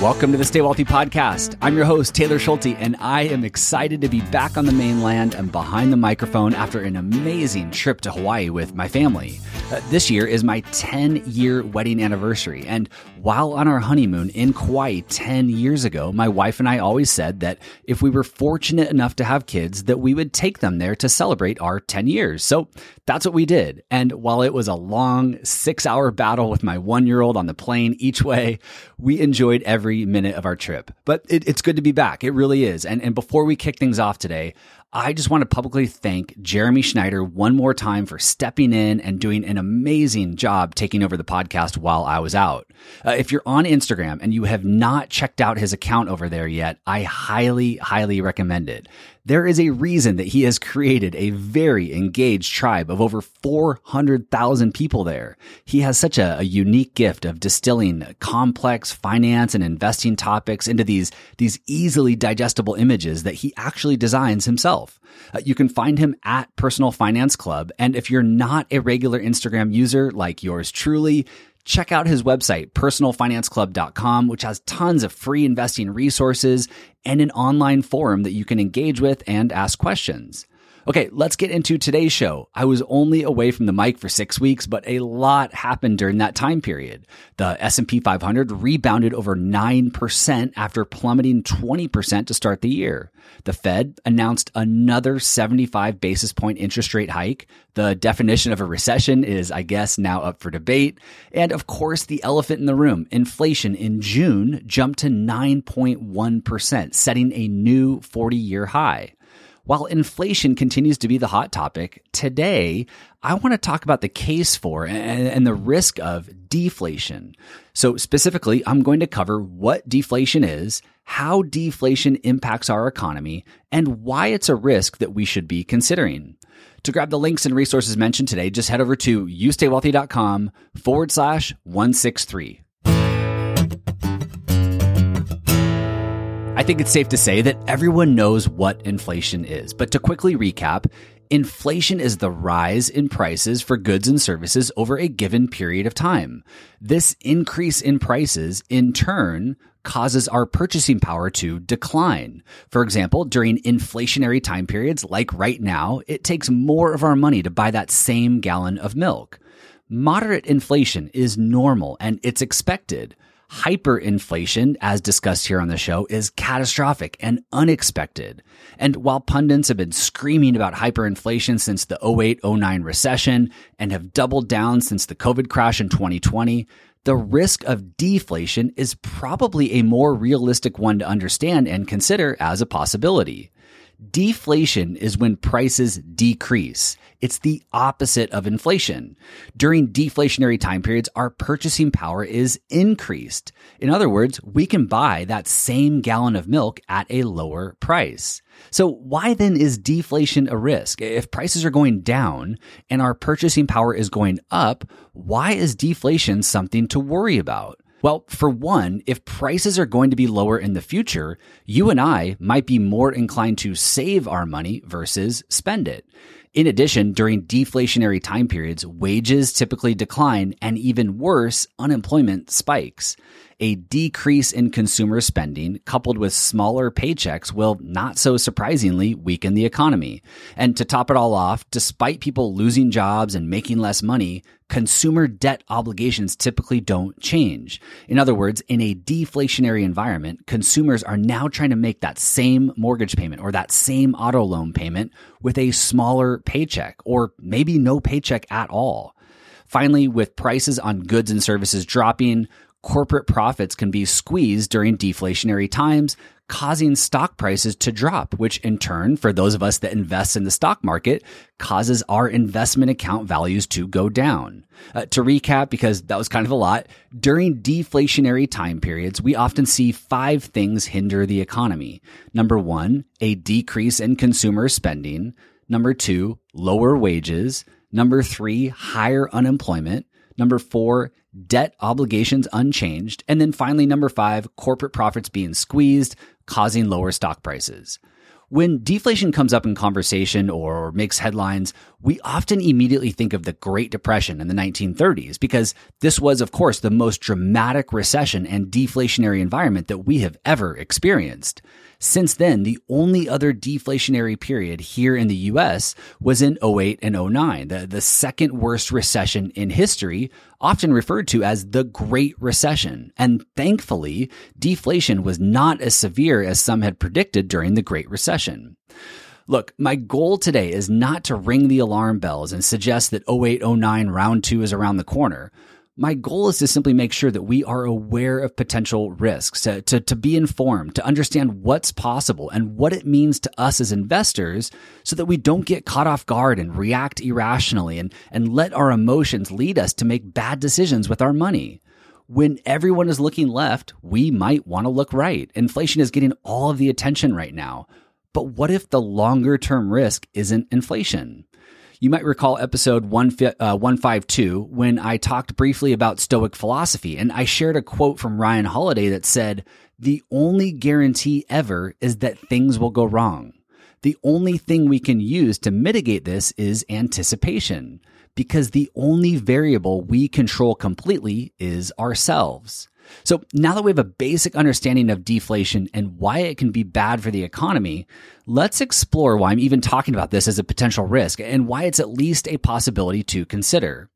Welcome to the Stay Wealthy Podcast. I'm your host, Taylor Schulte, and I am excited to be back on the mainland and behind the microphone after an amazing trip to Hawaii with my family. Uh, this year is my 10 year wedding anniversary. And while on our honeymoon in Kauai 10 years ago, my wife and I always said that if we were fortunate enough to have kids, that we would take them there to celebrate our 10 years. So that's what we did. And while it was a long six hour battle with my one year old on the plane each way, we enjoyed every minute of our trip. But it, it's good to be back. It really is. And, and before we kick things off today, I just want to publicly thank Jeremy Schneider one more time for stepping in and doing an amazing job taking over the podcast while I was out. Uh, if you're on Instagram and you have not checked out his account over there yet, I highly, highly recommend it. There is a reason that he has created a very engaged tribe of over 400,000 people there. He has such a, a, unique gift of distilling complex finance and investing topics into these, these easily digestible images that he actually designs himself. Uh, you can find him at Personal Finance Club. And if you're not a regular Instagram user like yours truly, check out his website, personalfinanceclub.com, which has tons of free investing resources and an online forum that you can engage with and ask questions. Okay, let's get into today's show. I was only away from the mic for 6 weeks, but a lot happened during that time period. The S&P 500 rebounded over 9% after plummeting 20% to start the year. The Fed announced another 75 basis point interest rate hike. The definition of a recession is, I guess, now up for debate. And of course, the elephant in the room, inflation in June jumped to 9.1%, setting a new 40 year high. While inflation continues to be the hot topic, today I want to talk about the case for and, the risk of deflation. So specifically, I'm going to cover what deflation is, how deflation impacts our economy, and why it's a risk that we should be considering. To grab the links and resources mentioned today, just head over to youstaywealthy.com forward slash 163. I think it's safe to say that everyone knows what inflation is. But to quickly recap, inflation is the rise in prices for goods and services over a given period of time. This increase in prices, in turn, causes our purchasing power to decline. For example, during inflationary time periods like right now, it takes more of our money to buy that same gallon of milk. Moderate inflation is normal and it's expected. Hyperinflation, as discussed here on the show, is catastrophic and unexpected. And while pundits have been screaming about hyperinflation since the 08 09 recession and have doubled down since the COVID crash in 2020, the risk of deflation is probably a more realistic one to understand and consider as a possibility. Deflation is when prices decrease. It's the opposite of inflation. During deflationary time periods, our purchasing power is increased. In other words, we can buy that same gallon of milk at a lower price. So why then is deflation a risk? If prices are going down and our purchasing power is going up, why is deflation something to worry about? Well, for one, if prices are going to be lower in the future, you and I might be more inclined to save our money versus spend it. In addition, during deflationary time periods, wages typically decline and even worse, unemployment spikes. A decrease in consumer spending coupled with smaller paychecks will not so surprisingly weaken the economy. And to top it all off, despite people losing jobs and making less money, consumer debt obligations typically don't change. In other words, in a deflationary environment, consumers are now trying to make that same mortgage payment or that same auto loan payment with a smaller paycheck or maybe no paycheck at all. Finally, with prices on goods and services dropping, corporate profits can be squeezed during deflationary times, causing stock prices to drop, which in turn, for those of us that invest in the stock market, causes our investment account values to go down. Uh, to recap, because that was kind of a lot, during deflationary time periods, we often see five things hinder the economy. Number one, a decrease in consumer spending. Number two, lower wages. Number three, higher unemployment. Number four, debt obligations unchanged. And then finally, number five, corporate profits being squeezed, causing lower stock prices. When deflation comes up in conversation or makes headlines, we often immediately think of the Great Depression in the 1930s because this was, of course, the most dramatic recession and deflationary environment that we have ever experienced. Since then, the only other deflationary period here in the US was in 08 and 09, the, the second worst recession in history, often referred to as the Great Recession. And thankfully, deflation was not as severe as some had predicted during the Great Recession. Look, my goal today is not to ring the alarm bells and suggest that 08 09 round two is around the corner. My goal is to simply make sure that we are aware of potential risks, to, to, to, be informed, to understand what's possible and what it means to us as investors so that we don't get caught off guard and react irrationally and, and let our emotions lead us to make bad decisions with our money. When everyone is looking left, we might want to look right. Inflation is getting all of the attention right now. But what if the longer term risk isn't inflation? You might recall episode one, uh, 152 when I talked briefly about Stoic philosophy, and I shared a quote from Ryan Holiday that said, The only guarantee ever is that things will go wrong. The only thing we can use to mitigate this is anticipation, because the only variable we control completely is ourselves. So now that we have a basic understanding of deflation and why it can be bad for the economy, let's explore why I'm even talking about this as a potential risk and why it's at least a possibility to consider.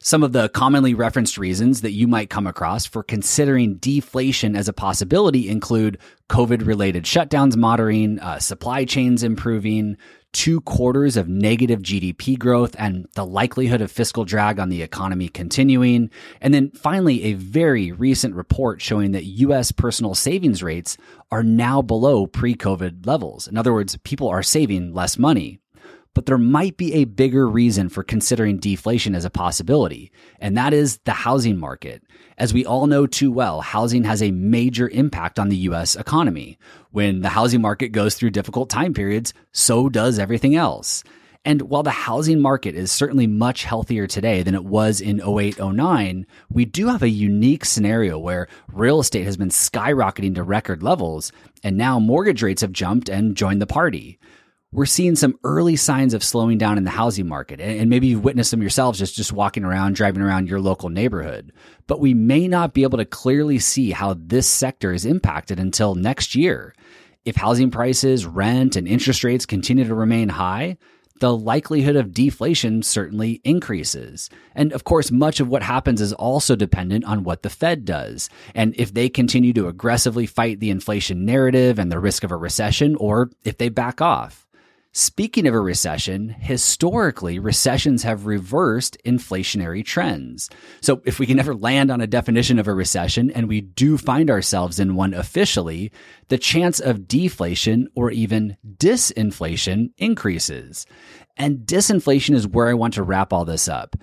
Some of the commonly referenced reasons that you might come across for considering deflation as a possibility include COVID related shutdowns moderating, uh, supply chains improving, two quarters of negative GDP growth and the likelihood of fiscal drag on the economy continuing. And then finally, a very recent report showing that US personal savings rates are now below pre COVID levels. In other words, people are saving less money. But there might be a bigger reason for considering deflation as a possibility, and that is the housing market. As we all know too well, housing has a major impact on the US economy. When the housing market goes through difficult time periods, so does everything else. And while the housing market is certainly much healthier today than it was in 08 09, we do have a unique scenario where real estate has been skyrocketing to record levels, and now mortgage rates have jumped and joined the party we're seeing some early signs of slowing down in the housing market. And maybe you've witnessed them yourselves just, just walking around, driving around your local neighborhood. But we may not be able to clearly see how this sector is impacted until next year. If housing prices, rent, and interest rates continue to remain high, the likelihood of deflation certainly increases. And of course, much of what happens is also dependent on what the Fed does. And if they continue to aggressively fight the inflation narrative and the risk of a recession, or if they back off. Speaking of a recession, historically, recessions have reversed inflationary trends. So if we can ever land on a definition of a recession and we do find ourselves in one officially, the chance of deflation or even disinflation increases. And disinflation is where I want to wrap all this up.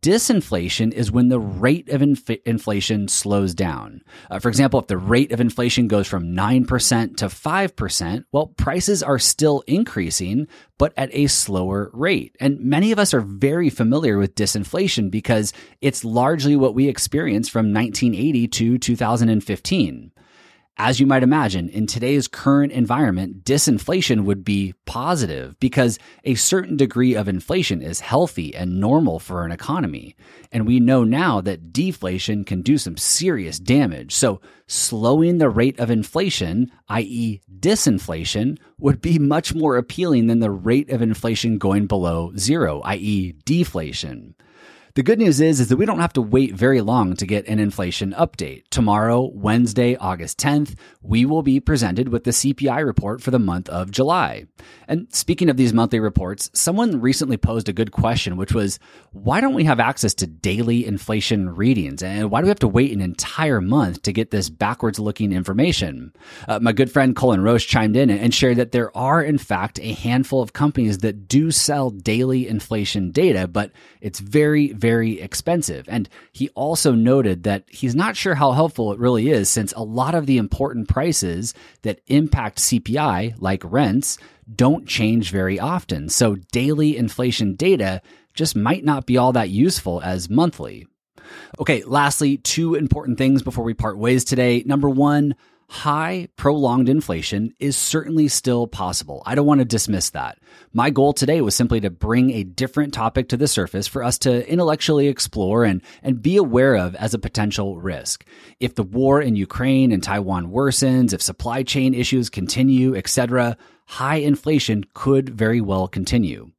Disinflation is when the rate of inf- inflation slows down. Uh, for example, if the rate of inflation goes from 9% to 5%, well, prices are still increasing, but at a slower rate. And many of us are very familiar with disinflation because it's largely what we experienced from 1980 to 2015. As you might imagine, in today's current environment, disinflation would be positive because a certain degree of inflation is healthy and normal for an economy. And we know now that deflation can do some serious damage. So slowing the rate of inflation, i.e. disinflation, would be much more appealing than the rate of inflation going below zero, i.e. deflation. The good news is, is that we don't have to wait very long to get an inflation update. Tomorrow, Wednesday, August 10th, we will be presented with the CPI report for the month of July. And speaking of these monthly reports, someone recently posed a good question, which was, why don't we have access to daily inflation readings? And why do we have to wait an entire month to get this backwards looking information? Uh, my good friend Cullen Roche chimed in and shared that there are, in fact, a handful of companies that do sell daily inflation data, but it's very, very expensive. And he also noted that he's not sure how helpful it really is since a lot of the important prices that impact CPI, like rents, don't change very often. So daily inflation data just might not be all that useful as monthly. Okay, lastly, two important things before we part ways today. Number one, high, prolonged inflation is certainly still possible. I don't want to dismiss that. My goal today was simply to bring a different topic to the surface for us to intellectually explore and, and be aware of as a potential risk. If the war in Ukraine and Taiwan worsens, if supply chain issues continue, etc., high inflation could very well continue.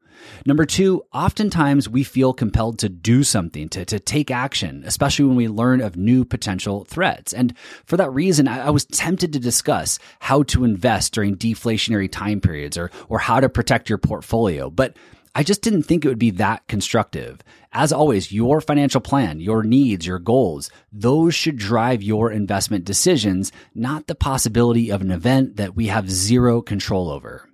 Number two, oftentimes we feel compelled to do something, to, to take action, especially when we learn of new potential threats. And for that reason, I, I was tempted to discuss how to invest during deflationary time periods or, or how to protect your portfolio. But I just didn't think it would be that constructive. As always, your financial plan, your needs, your goals, those should drive your investment decisions, not the possibility of an event that we have zero control over.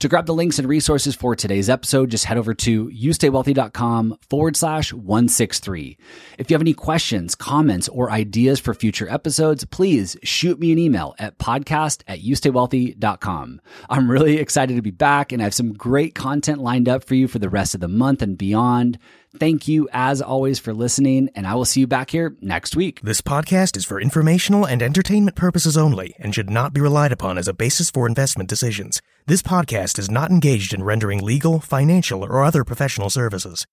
To grab the links and resources for today's episode, just head over to youstaywealthy.com forward slash 163. If you have any questions, comments, or ideas for future episodes, please shoot me an email at podcast at youstaywealthy.com. I'm really excited to be back and I have some great content lined up for you for the rest of the month and beyond. Thank you, as always, for listening, and I will see you back here next week. This podcast is for informational and entertainment purposes only and should not be relied upon as a basis for investment decisions. This podcast is not engaged in rendering legal, financial, or other professional services.